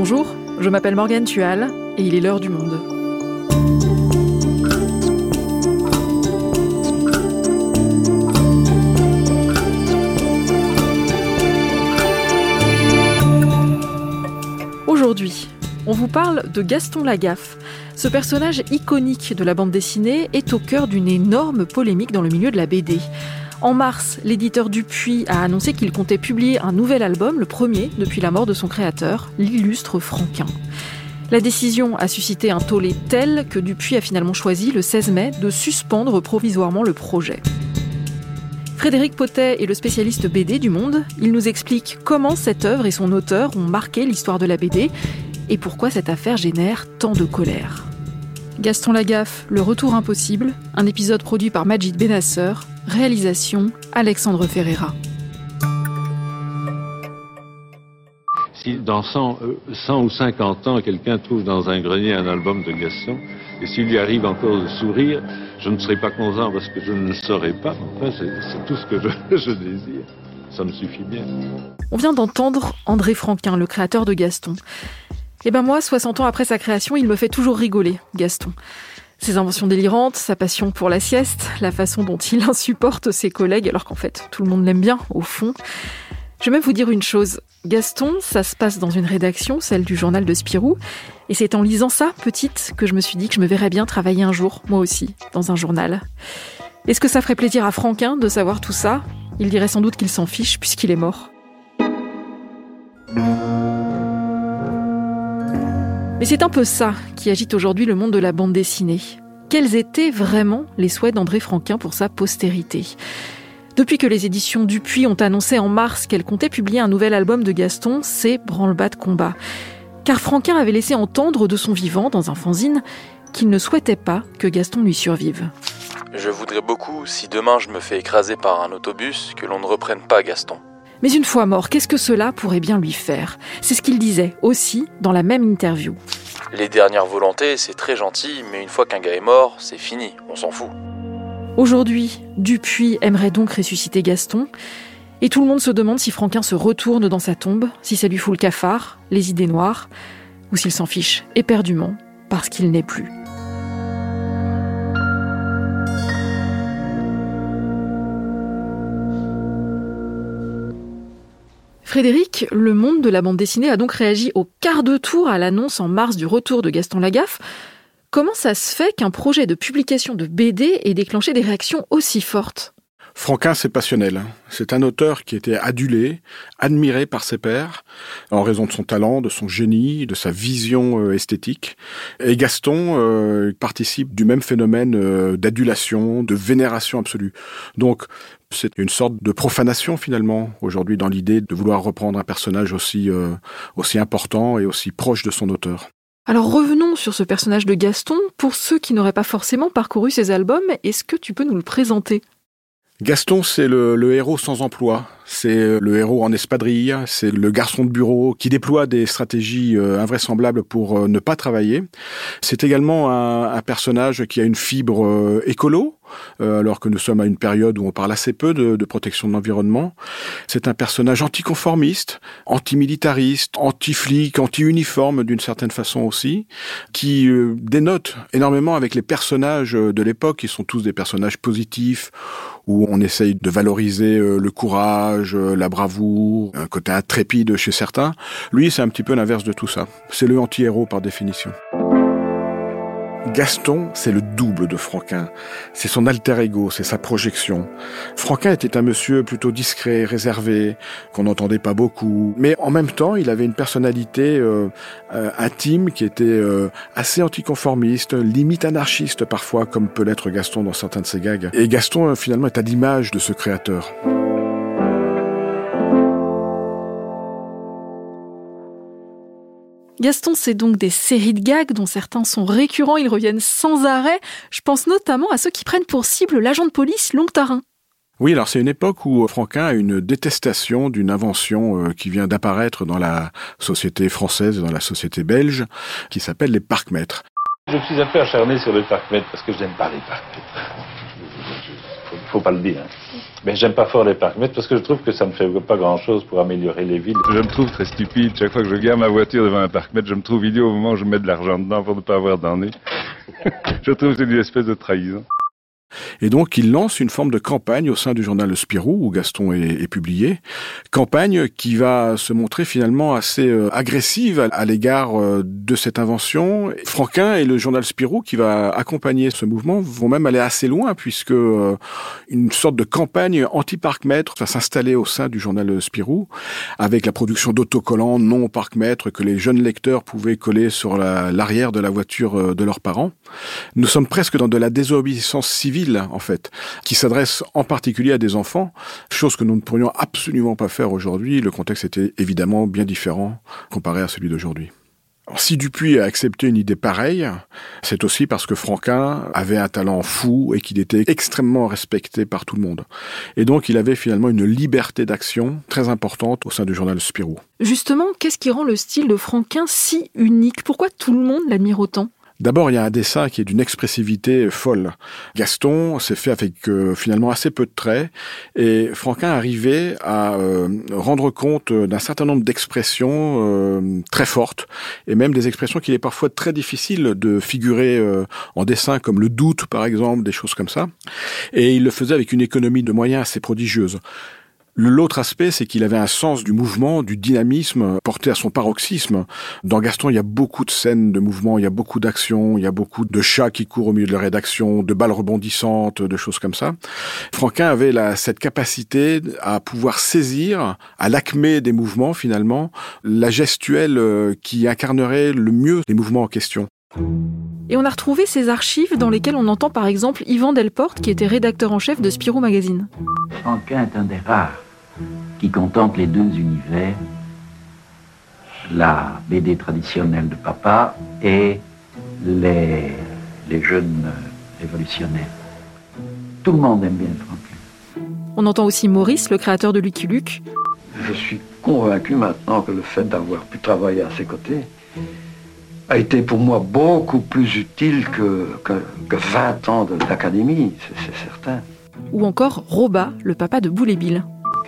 Bonjour, je m'appelle Morgane Tual et il est l'heure du monde. Aujourd'hui, on vous parle de Gaston Lagaffe. Ce personnage iconique de la bande dessinée est au cœur d'une énorme polémique dans le milieu de la BD. En mars, l'éditeur Dupuis a annoncé qu'il comptait publier un nouvel album, le premier depuis la mort de son créateur, l'illustre Franquin. La décision a suscité un tollé tel que Dupuis a finalement choisi, le 16 mai, de suspendre provisoirement le projet. Frédéric Potet est le spécialiste BD du monde. Il nous explique comment cette œuvre et son auteur ont marqué l'histoire de la BD et pourquoi cette affaire génère tant de colère. Gaston Lagaffe, Le Retour Impossible, un épisode produit par Majid Benasser, réalisation Alexandre Ferreira. Si dans 100, 100 euh, ou 50 ans, quelqu'un trouve dans un grenier un album de Gaston, et s'il lui arrive encore de sourire, je ne serai pas content parce que je ne le saurai pas. Enfin, c'est tout ce que je, je désire. Ça me suffit bien. On vient d'entendre André Franquin, le créateur de Gaston. Eh ben moi, 60 ans après sa création, il me fait toujours rigoler, Gaston. Ses inventions délirantes, sa passion pour la sieste, la façon dont il insupporte ses collègues, alors qu'en fait, tout le monde l'aime bien, au fond. Je vais même vous dire une chose. Gaston, ça se passe dans une rédaction, celle du journal de Spirou, et c'est en lisant ça, petite, que je me suis dit que je me verrais bien travailler un jour, moi aussi, dans un journal. Est-ce que ça ferait plaisir à Franquin de savoir tout ça? Il dirait sans doute qu'il s'en fiche puisqu'il est mort. Mais c'est un peu ça qui agite aujourd'hui le monde de la bande dessinée. Quels étaient vraiment les souhaits d'André Franquin pour sa postérité? Depuis que les éditions Dupuis ont annoncé en mars qu'elles comptaient publier un nouvel album de Gaston, c'est branle-bas de combat. Car Franquin avait laissé entendre de son vivant, dans un fanzine, qu'il ne souhaitait pas que Gaston lui survive. Je voudrais beaucoup, si demain je me fais écraser par un autobus, que l'on ne reprenne pas Gaston. Mais une fois mort, qu'est-ce que cela pourrait bien lui faire? C'est ce qu'il disait aussi dans la même interview. Les dernières volontés, c'est très gentil, mais une fois qu'un gars est mort, c'est fini, on s'en fout. Aujourd'hui, Dupuis aimerait donc ressusciter Gaston, et tout le monde se demande si Franquin se retourne dans sa tombe, si ça lui fout le cafard, les idées noires, ou s'il s'en fiche éperdument parce qu'il n'est plus. Frédéric, le monde de la bande dessinée a donc réagi au quart de tour à l'annonce en mars du retour de Gaston Lagaffe. Comment ça se fait qu'un projet de publication de BD ait déclenché des réactions aussi fortes? Franquin, c'est passionnel. C'est un auteur qui était adulé, admiré par ses pairs, en raison de son talent, de son génie, de sa vision euh, esthétique. Et Gaston euh, participe du même phénomène euh, d'adulation, de vénération absolue. Donc, c'est une sorte de profanation finalement aujourd'hui dans l'idée de vouloir reprendre un personnage aussi aussi important et aussi proche de son auteur. Alors revenons sur ce personnage de Gaston. Pour ceux qui n'auraient pas forcément parcouru ses albums, est-ce que tu peux nous le présenter? Gaston, c'est le, héros sans emploi. C'est le héros en espadrille. C'est le garçon de bureau qui déploie des stratégies euh, invraisemblables pour euh, ne pas travailler. C'est également un, personnage qui a une fibre euh, écolo, alors que nous sommes à une période où on parle assez peu de, protection de l'environnement. C'est un personnage anticonformiste, antimilitariste, anti-flic, anti-uniforme d'une certaine façon aussi, qui dénote énormément avec les personnages de l'époque, qui sont tous des personnages positifs où on essaye de valoriser euh, le courage, euh, la bravoure, un côté intrépide chez certains. Lui, c'est un petit peu l'inverse de tout ça. C'est le anti-héros par définition. Gaston, c'est le double de Franquin. C'est son alter ego, c'est sa projection. Franquin était un monsieur plutôt discret, réservé, qu'on n'entendait pas beaucoup. Mais en même temps, il avait une personnalité euh, euh, intime qui était euh, assez anticonformiste, limite anarchiste parfois, comme peut l'être Gaston dans certains de ses gags. Et Gaston, finalement, est à l'image de ce créateur. Gaston, c'est donc des séries de gags dont certains sont récurrents, ils reviennent sans arrêt. Je pense notamment à ceux qui prennent pour cible l'agent de police Longtarin. Oui, alors c'est une époque où Franquin a une détestation d'une invention euh, qui vient d'apparaître dans la société française et dans la société belge, qui s'appelle les parcs-mètres. Je suis un peu acharné sur le parc-mètre parce que je n'aime pas les parcs-mètres. Faut pas le dire. Mais j'aime pas fort les parcs-mètres parce que je trouve que ça ne fait pas grand-chose pour améliorer les villes. Je me trouve très stupide. Chaque fois que je garde ma voiture devant un parc-mètre, je me trouve idiot au moment où je mets de l'argent dedans pour ne pas avoir d'ennui. je trouve que c'est une espèce de trahison. Et donc, il lance une forme de campagne au sein du journal Le Spirou, où Gaston est, publié. Campagne qui va se montrer finalement assez euh, agressive à, l'égard euh, de cette invention. Franquin et le journal Spirou, qui va accompagner ce mouvement, vont même aller assez loin, puisque euh, une sorte de campagne anti-parc-mètre va s'installer au sein du journal Spirou, avec la production d'autocollants non parc-mètre que les jeunes lecteurs pouvaient coller sur l'arrière de la voiture de leurs parents. Nous sommes presque dans de la désobéissance civile en fait, qui s'adresse en particulier à des enfants, chose que nous ne pourrions absolument pas faire aujourd'hui. Le contexte était évidemment bien différent comparé à celui d'aujourd'hui. Si Dupuis a accepté une idée pareille, c'est aussi parce que Franquin avait un talent fou et qu'il était extrêmement respecté par tout le monde. Et donc il avait finalement une liberté d'action très importante au sein du journal Spirou. Justement, qu'est-ce qui rend le style de Franquin si unique? Pourquoi tout le monde l'admire autant? D'abord, il y a un dessin qui est d'une expressivité folle. Gaston s'est fait avec euh, finalement assez peu de traits et Franquin arrivait à euh, rendre compte d'un certain nombre d'expressions euh, très fortes et même des expressions qu'il est parfois très difficile de figurer en dessin comme le doute par exemple, des choses comme ça. Et il le faisait avec une économie de moyens assez prodigieuse. L'autre aspect, c'est qu'il avait un sens du mouvement, du dynamisme porté à son paroxysme. Dans Gaston, il y a beaucoup de scènes de mouvement, il y a beaucoup d'actions, il y a beaucoup de chats qui courent au milieu de la rédaction, de balles rebondissantes, de choses comme ça. Franquin avait la, cette capacité à pouvoir saisir, à l'acmé des mouvements finalement, la gestuelle euh, qui incarnerait le mieux les mouvements en question. Et on a retrouvé ces archives dans lesquelles on entend par exemple Yvan Delporte, qui était rédacteur en chef de Spirou Magazine. Franquin est un des rares qui contemple les deux univers, la BD traditionnelle de papa et les, les jeunes révolutionnaires. Tout le monde aime bien Franklin. On entend aussi Maurice, le créateur de Lucky Luke. Je suis convaincu maintenant que le fait d'avoir pu travailler à ses côtés a été pour moi beaucoup plus utile que, que, que 20 ans d'académie, c'est certain. Ou encore Roba, le papa de Boule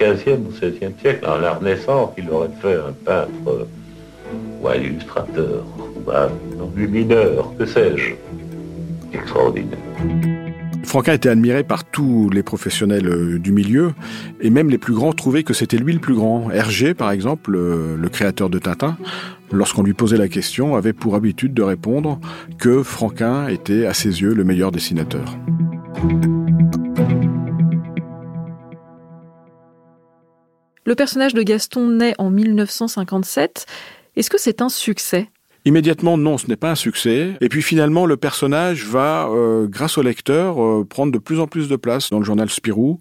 15e ou 16e siècle, en la Renaissance, il aurait fait un peintre ou un illustrateur ou un lumineur, que sais-je. Extraordinaire. Franquin était admiré par tous les professionnels euh, du milieu, et même les plus grands trouvaient que c'était lui le plus grand. Hergé, par exemple, le créateur de Tintin, lorsqu'on lui posait la question, avait pour habitude de répondre que Franquin était, à ses yeux, le meilleur dessinateur. Le personnage de Gaston naît en 1957. Est-ce que c'est un succès? Immédiatement, non, ce n'est pas un succès. Et puis finalement, le personnage va, euh, grâce au lecteur, euh, prendre de plus en plus de place dans le journal Spirou.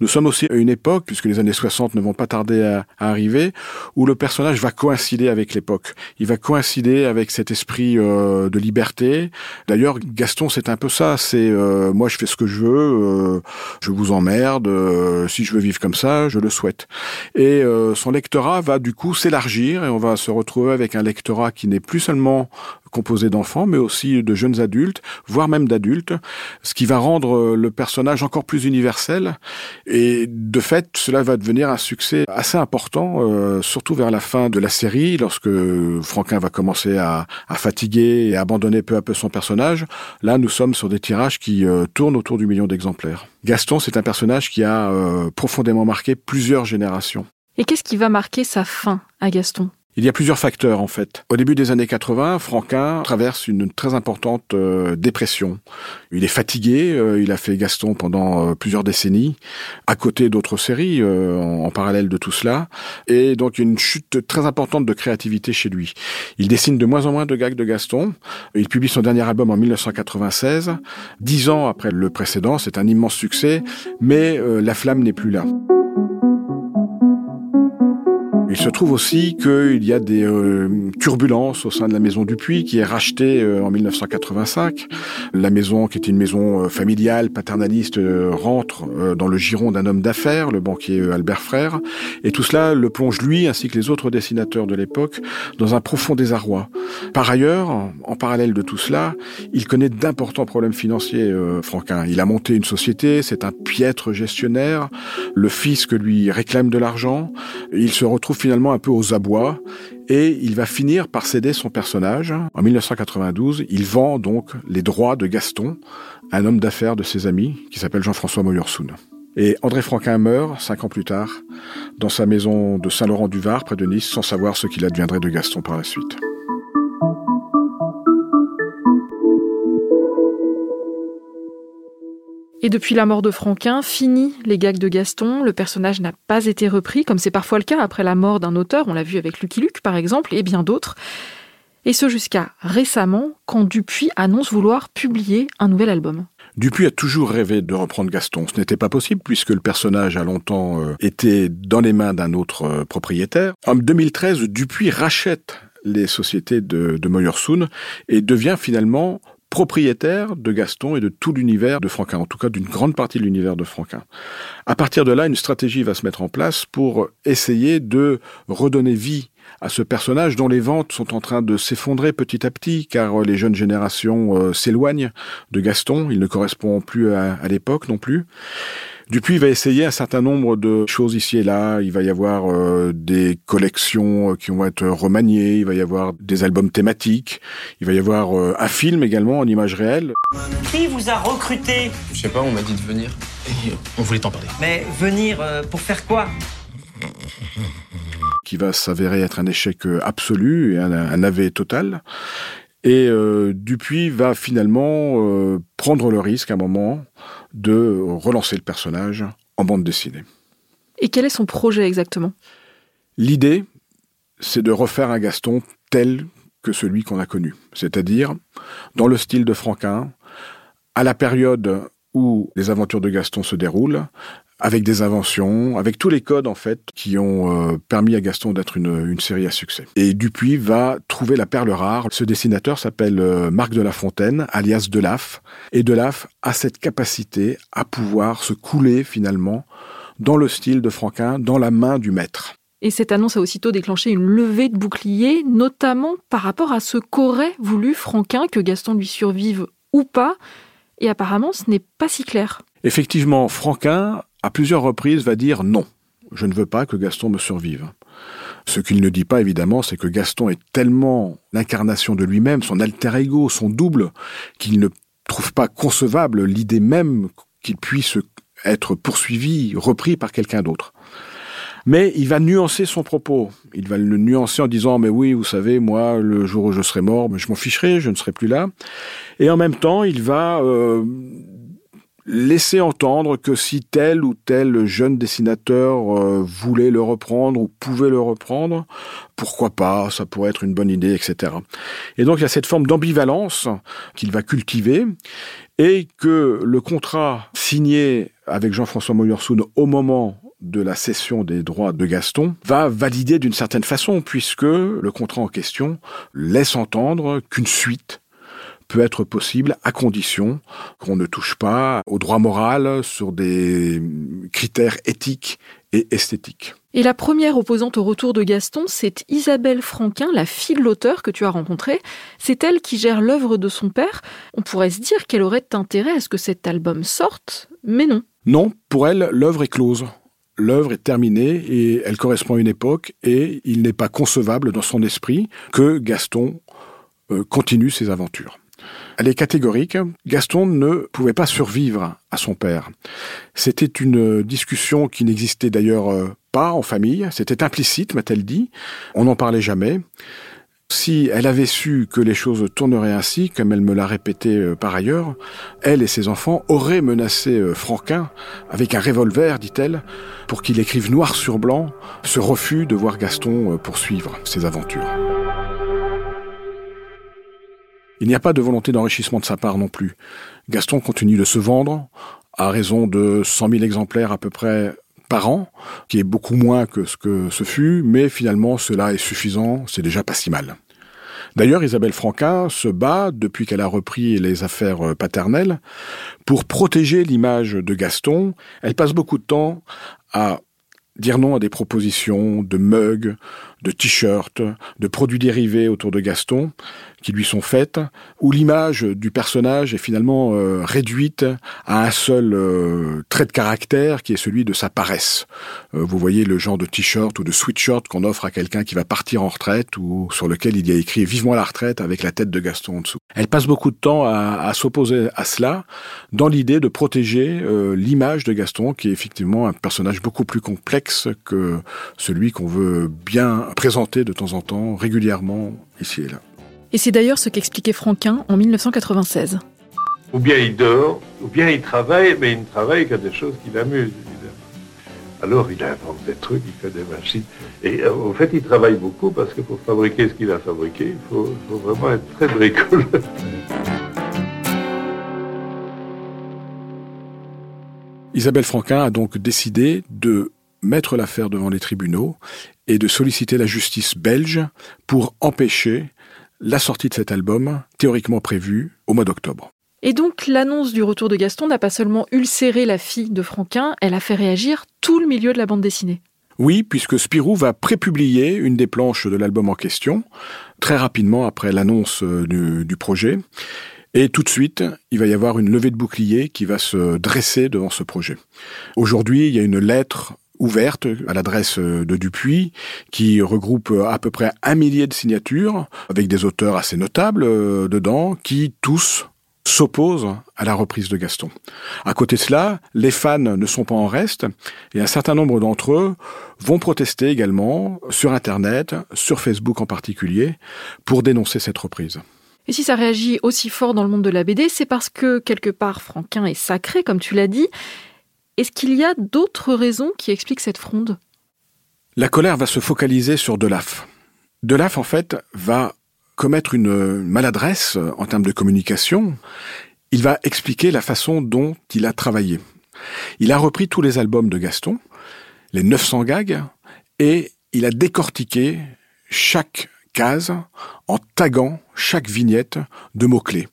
Nous sommes aussi à une époque, puisque les années 60 ne vont pas tarder à, arriver, où le personnage va coïncider avec l'époque. Il va coïncider avec cet esprit euh, de liberté. D'ailleurs, Gaston, c'est un peu ça. C'est moi, je fais ce que je veux, je vous emmerde. si je veux vivre comme ça, je le souhaite. Et son lectorat va du coup s'élargir et on va se retrouver avec un lectorat qui n'est plus seulement composé d'enfants, mais aussi de jeunes adultes, voire même d'adultes, ce qui va rendre euh, le personnage encore plus universel. Et de fait, cela va devenir un succès assez important, euh, surtout vers la fin de la série, lorsque Franquin va commencer à, fatiguer et abandonner peu à peu son personnage. Là, nous sommes sur des tirages qui euh, tournent autour du million d'exemplaires. Gaston, c'est un personnage qui a profondément marqué plusieurs générations. Et qu'est-ce qui va marquer sa fin à Gaston? Il y a plusieurs facteurs en fait. Au début des années 80, Franquin traverse une très importante euh, dépression. Il est fatigué, euh, il a fait Gaston pendant euh, plusieurs décennies, à côté d'autres séries en, parallèle de tout cela, et donc une chute très importante de créativité chez lui. Il dessine de moins en moins de gags de Gaston. Il publie son dernier album en 1996, dix ans après le précédent. C'est un immense succès, mais la flamme n'est plus là. Il se trouve aussi qu'il y a des euh, turbulences au sein de la maison Dupuis qui est rachetée euh, en 1985. La maison, qui est une maison euh, familiale, paternaliste, rentre dans le giron d'un homme d'affaires, le banquier Albert Frère. Et tout cela le plonge lui, ainsi que les autres dessinateurs de l'époque, dans un profond désarroi. Par ailleurs, en parallèle de tout cela, il connaît d'importants problèmes financiers, Franquin. Il a monté une société, c'est un piètre gestionnaire. Le fisc lui réclame de l'argent. Il se retrouve finalement un peu aux abois et il va finir par céder son personnage. En 1992, il vend donc les droits de Gaston à un homme d'affaires de ses amis qui s'appelle Jean-François Moyersoun. Et André Franquin meurt cinq ans plus tard dans sa maison de Saint-Laurent-du-Var près de Nice sans savoir ce qu'il adviendrait de Gaston par la suite. Et depuis la mort de Franquin, fini les gags de Gaston, le personnage n'a pas été repris, comme c'est parfois le cas après la mort d'un auteur, on l'a vu avec Lucky Luke par exemple, et bien d'autres. Et ce jusqu'à récemment, quand Dupuis annonce vouloir publier un nouvel album. Dupuis a toujours rêvé de reprendre Gaston. Ce n'était pas possible puisque le personnage a longtemps euh, été dans les mains d'un autre euh, propriétaire. En 2013, Dupuis rachète les sociétés de, de et devient finalement propriétaire de Gaston et de tout l'univers de Franquin, en tout cas d'une grande partie de l'univers de Franquin. À partir de là, une stratégie va se mettre en place pour essayer de redonner vie à ce personnage dont les ventes sont en train de s'effondrer petit à petit, car les jeunes générations euh, s'éloignent de Gaston, il ne correspond plus à l'époque non plus. Dupuis va essayer un certain nombre de choses ici et là. Il va y avoir euh, des collections euh, qui vont être remaniées, il va y avoir des albums thématiques, il va y avoir euh, un film également en image réelle. Qui vous a recruté? Je sais pas, on m'a dit de venir et on voulait t'en parler. Mais venir pour faire quoi? Qui va s'avérer être un échec absolu et un, un navet total. Et euh, Dupuis va finalement prendre le risque à un moment de relancer le personnage en bande dessinée. Et quel est son projet exactement? L'idée, c'est de refaire un Gaston tel que celui qu'on a connu, c'est-à-dire dans le style de Franquin, à la période où les aventures de Gaston se déroulent, avec des inventions, avec tous les codes en fait qui ont euh, permis à Gaston d'être une, série à succès. Et Dupuis va trouver la perle rare. Ce dessinateur s'appelle euh, Marc de la Fontaine, alias Delaf, et Delaf a cette capacité à pouvoir se couler finalement dans le style de Franquin, dans la main du maître. Et cette annonce a aussitôt déclenché une levée de boucliers, notamment par rapport à ce qu'aurait voulu Franquin, que Gaston lui survive ou pas. Et apparemment, ce n'est pas si clair. Effectivement, Franquin à plusieurs reprises, va dire non, je ne veux pas que Gaston me survive. Ce qu'il ne dit pas, évidemment, c'est que Gaston est tellement l'incarnation de lui-même, son alter ego, son double, qu'il ne trouve pas concevable l'idée même qu'il puisse être poursuivi, repris par quelqu'un d'autre. Mais il va nuancer son propos. Il va le nuancer en disant mais oui, vous savez, moi, le jour où je serai mort, je m'en ficherai, je ne serai plus là. Et en même temps, il va euh, laisser entendre que si tel ou tel jeune dessinateur euh, voulait le reprendre ou pouvait le reprendre, pourquoi pas, ça pourrait être une bonne idée, etc. Et donc il y a cette forme d'ambivalence qu'il va cultiver et que le contrat signé avec Jean-François Moyersoun au moment de la cession des droits de Gaston va valider d'une certaine façon puisque le contrat en question laisse entendre qu'une suite peut être possible à condition qu'on ne touche pas au droit moral sur des critères éthiques et esthétiques. Et la première opposante au retour de Gaston, c'est Isabelle Franquin, la fille de l'auteur que tu as rencontrée. C'est elle qui gère l'œuvre de son père. On pourrait se dire qu'elle aurait intérêt à ce que cet album sorte, mais non. Non, pour elle, l'œuvre est close. L'œuvre est terminée et elle correspond à une époque et il n'est pas concevable dans son esprit que Gaston euh, continue ses aventures. Elle est catégorique. Gaston ne pouvait pas survivre à son père. C'était une discussion qui n'existait d'ailleurs euh, pas en famille. C'était implicite, m'a-t-elle dit. On n'en parlait jamais. Si elle avait su que les choses tourneraient ainsi, comme elle me l'a répété euh, par ailleurs, elle et ses enfants auraient menacé euh, Franquin avec un revolver, dit-elle, pour qu'il écrive noir sur blanc ce refus de voir Gaston poursuivre ses aventures. Il n'y a pas de volonté d'enrichissement de sa part non plus. Gaston continue de se vendre à raison de 100 000 exemplaires à peu près par an, qui est beaucoup moins que ce que ce fut, mais finalement cela est suffisant, c'est déjà pas si mal. D'ailleurs, Isabelle Franquin se bat, depuis qu'elle a repris les affaires paternelles, pour protéger l'image de Gaston. Elle passe beaucoup de temps à dire non à des propositions de mugs, de t-shirts, de produits dérivés autour de Gaston qui lui sont faites, où l'image du personnage est finalement euh, réduite à un seul euh, trait de caractère qui est celui de sa paresse. Euh, vous voyez le genre de t-shirt ou de sweatshirt qu'on offre à quelqu'un qui va partir en retraite ou sur lequel il y a écrit vivement la retraite avec la tête de Gaston en dessous. Elle passe beaucoup de temps à, à s'opposer à cela dans l'idée de protéger l'image de Gaston qui est effectivement un personnage beaucoup plus complexe que celui qu'on veut bien présenter de temps en temps régulièrement ici et là. Et c'est d'ailleurs ce qu'expliquait Franquin en 1996. Ou bien il dort, ou bien il travaille, mais il ne travaille qu'à des choses qui l'amusent, Alors il invente des trucs, il fait des machines. Et euh, au fait, il travaille beaucoup parce que pour fabriquer ce qu'il a fabriqué, il faut, vraiment être très bricoleur. Isabelle Franquin a donc décidé de mettre l'affaire devant les tribunaux et de solliciter la justice belge pour empêcher la sortie de cet album, théoriquement prévue au mois d'octobre. Et donc l'annonce du retour de Gaston n'a pas seulement ulcéré la fille de Franquin, elle a fait réagir tout le milieu de la bande dessinée. Oui, puisque Spirou va prépublier une des planches de l'album en question, très rapidement après l'annonce euh, du, du, projet. Et tout de suite, il va y avoir une levée de bouclier qui va se dresser devant ce projet. Aujourd'hui, il y a une lettre ouverte à l'adresse de Dupuis, qui regroupe à peu près un millier de signatures, avec des auteurs assez notables euh, dedans, qui tous s'opposent à la reprise de Gaston. À côté de cela, les fans ne sont pas en reste, et un certain nombre d'entre eux vont protester également sur Internet, sur Facebook en particulier, pour dénoncer cette reprise. Et si ça réagit aussi fort dans le monde de la BD, c'est parce que quelque part Franquin est sacré, comme tu l'as dit, est-ce qu'il y a d'autres raisons qui expliquent cette fronde? La colère va se focaliser sur Delaf. Delaf, en fait, va commettre une maladresse en termes de communication. Il va expliquer la façon dont il a travaillé. Il a repris tous les albums de Gaston, les 900 gags, et il a décortiqué chaque case en taguant chaque vignette de mots-clés.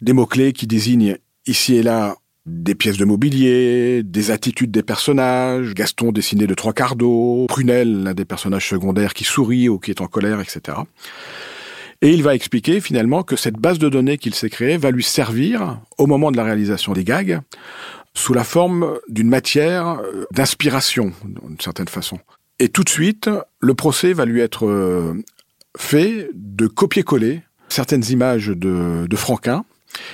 Des mots-clés qui désignent ici et là des pièces de mobilier, des attitudes des personnages, Gaston dessiné de trois quarts d'eau, Prunel, l'un des personnages secondaires qui sourit ou qui est en colère, etc. Et il va expliquer finalement que cette base de données qu'il s'est créée va lui servir au moment de la réalisation des gags sous la forme d'une matière euh, d'inspiration, d'une certaine façon. Et tout de suite, le procès va lui être euh, fait de copier-coller certaines images de, de Franquin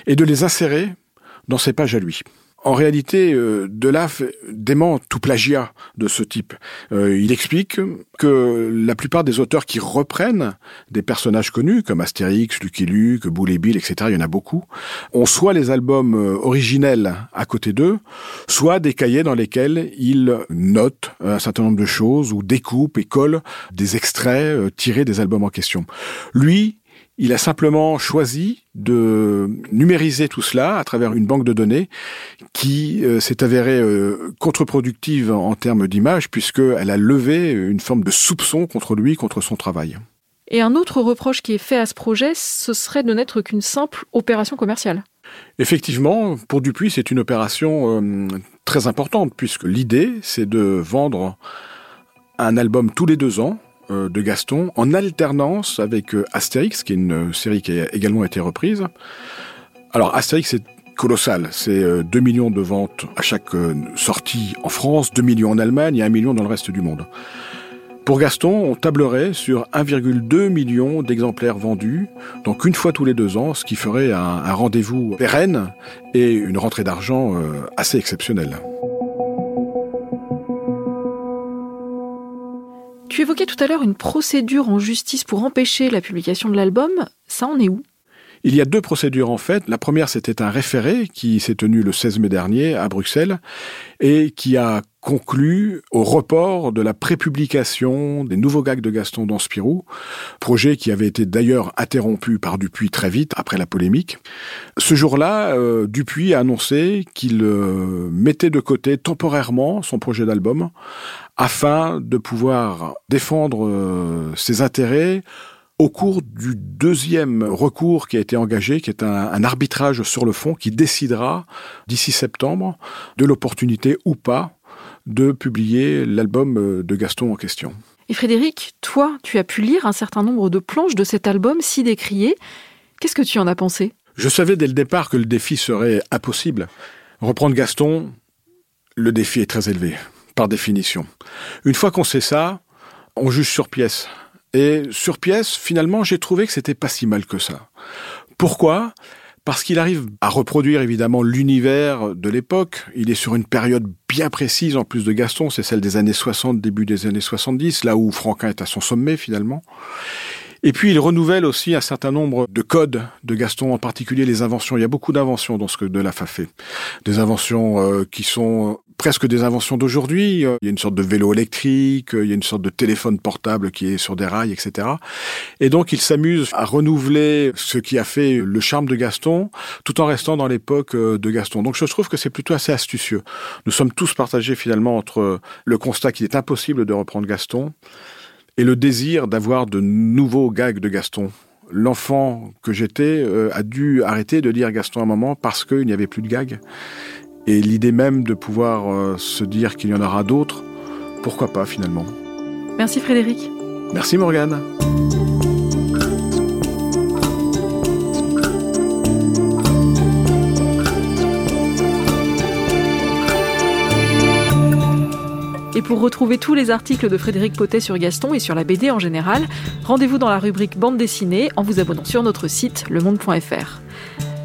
et de les insérer dans ses pages à lui. En réalité, euh, Delaf dément tout plagiat de ce type. Euh, il explique que la plupart des auteurs qui reprennent des personnages connus, comme Astérix, Lucky Luke, Boule et Bill, etc., il y en a beaucoup, ont soit les albums euh, originels à côté d'eux, soit des cahiers dans lesquels ils notent un certain nombre de choses ou découpent et collent des extraits tirés des albums en question. Lui, il a simplement choisi de numériser tout cela à travers une banque de données qui euh, s'est avérée euh, contre-productive en termes d'image puisqu'elle a levé une forme de soupçon contre lui, contre son travail. Et un autre reproche qui est fait à ce projet, ce serait de n'être qu'une simple opération commerciale. Effectivement, pour Dupuis, c'est une opération euh, très importante puisque l'idée, c'est de vendre un album tous les deux ans de Gaston en alternance avec euh, Astérix, qui est une euh, série qui a également été reprise. Alors Astérix c'est colossal, c'est 2 millions de ventes à chaque sortie en France, 2 millions en Allemagne et 1 million dans le reste du monde. Pour Gaston, on tablerait sur 1,2 million d'exemplaires vendus, donc une fois tous les deux ans, ce qui ferait un rendez-vous pérenne et une rentrée d'argent assez exceptionnelle. Tu évoquais tout à l'heure une procédure en justice pour empêcher la publication de l'album. Ça en est où? Il y a deux procédures en fait. La première, c'était un référé qui s'est tenu le 16 mai dernier à Bruxelles et qui a conclu au report de la prépublication des nouveaux gags de Gaston dans Spirou, projet qui avait été d'ailleurs interrompu par Dupuis très vite après la polémique. Ce jour-là, euh, Dupuis a annoncé qu'il euh, mettait de côté temporairement son projet d'album afin de pouvoir défendre euh, ses intérêts au cours du deuxième recours qui a été engagé, qui est un, arbitrage sur le fond, qui décidera d'ici septembre de l'opportunité ou pas de publier l'album euh, de Gaston en question. Et Frédéric, toi, tu as pu lire un certain nombre de planches de cet album si décrié. Qu'est-ce que tu en as pensé? Je savais dès le départ que le défi serait impossible. Reprendre Gaston, le défi est très élevé, par définition. Une fois qu'on sait ça, on juge sur pièce. Et sur pièce, finalement, j'ai trouvé que c'était pas si mal que ça. Pourquoi? Parce qu'il arrive à reproduire évidemment l'univers de l'époque. Il est sur une période bien précise en plus de Gaston, c'est celle des années 60, début des années 70, là où Franquin est à son sommet finalement. Et puis il renouvelle aussi un certain nombre de codes de Gaston, en particulier les inventions. Il y a beaucoup d'inventions dans ce que Delaf a fait. Des inventions euh, qui sont presque des inventions d'aujourd'hui. Euh, il y a une sorte de vélo électrique, euh, il y a une sorte de téléphone portable qui est sur des rails, etc. Et donc il s'amuse à renouveler ce qui a fait le charme de Gaston, tout en restant dans l'époque de Gaston. Donc je trouve que c'est plutôt assez astucieux. Nous sommes tous partagés finalement entre le constat qu'il est impossible de reprendre Gaston et le désir d'avoir de nouveaux gags de Gaston. L'enfant que j'étais euh, a dû arrêter de lire Gaston un moment parce qu'il n'y avait plus de gags. Et l'idée même de pouvoir euh, se dire qu'il y en aura d'autres, pourquoi pas finalement. Merci Frédéric. Merci Morgane. Et pour retrouver tous les articles de Frédéric Potet sur Gaston et sur la BD en général, rendez-vous dans la rubrique bande dessinée en vous abonnant sur notre site lemonde.fr.